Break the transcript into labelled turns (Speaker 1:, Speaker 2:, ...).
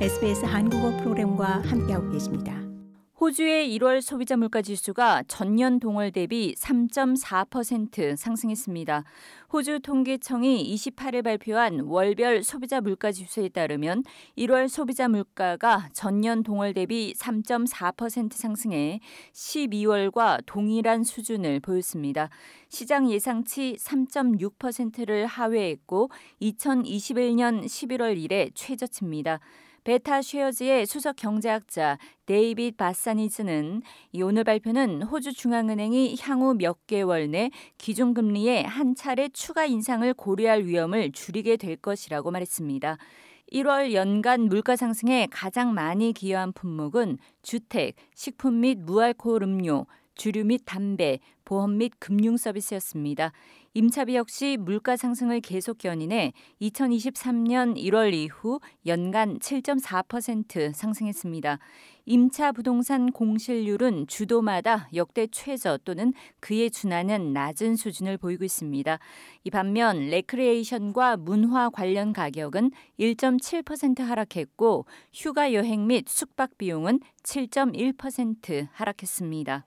Speaker 1: SBS 한국어 프로그램과 함께하고 계십니다.
Speaker 2: 호주의 1월 소비자 물가 지수가 전년 동월 대비 3.4% 상승했습니다. 호주 통계청이 28일 발표한 월별 소비자 물가 지수에 따르면 1월 소비자 물가가 전년 동월 대비 3.4% 상승해 12월과 동일한 수준을 보였습니다. 시장 예상치 3.6%를 하회했고 2021년 11월 이래 최저치입니다. 베타 쉐어즈의 수석 경제학자 데이빗 바사니즈는 이 오늘 발표는 호주 중앙은행이 향후 몇 개월 내 기준금리의 한 차례 추가 인상을 고려할 위험을 줄이게 될 것이라고 말했습니다. 1월 연간 물가 상승에 가장 많이 기여한 품목은 주택, 식품 및 무알코올 음료, 주류 및 담배, 보험 및 금융 서비스였습니다. 임차비 역시 물가 상승을 계속 연인해 2023년 1월 이후 연간 7.4% 상승했습니다. 임차 부동산 공실률은 주도마다 역대 최저 또는 그에 준하는 낮은 수준을 보이고 있습니다. 이 반면 레크레이션과 문화 관련 가격은 1.7% 하락했고 휴가 여행 및 숙박 비용은 7.1% 하락했습니다.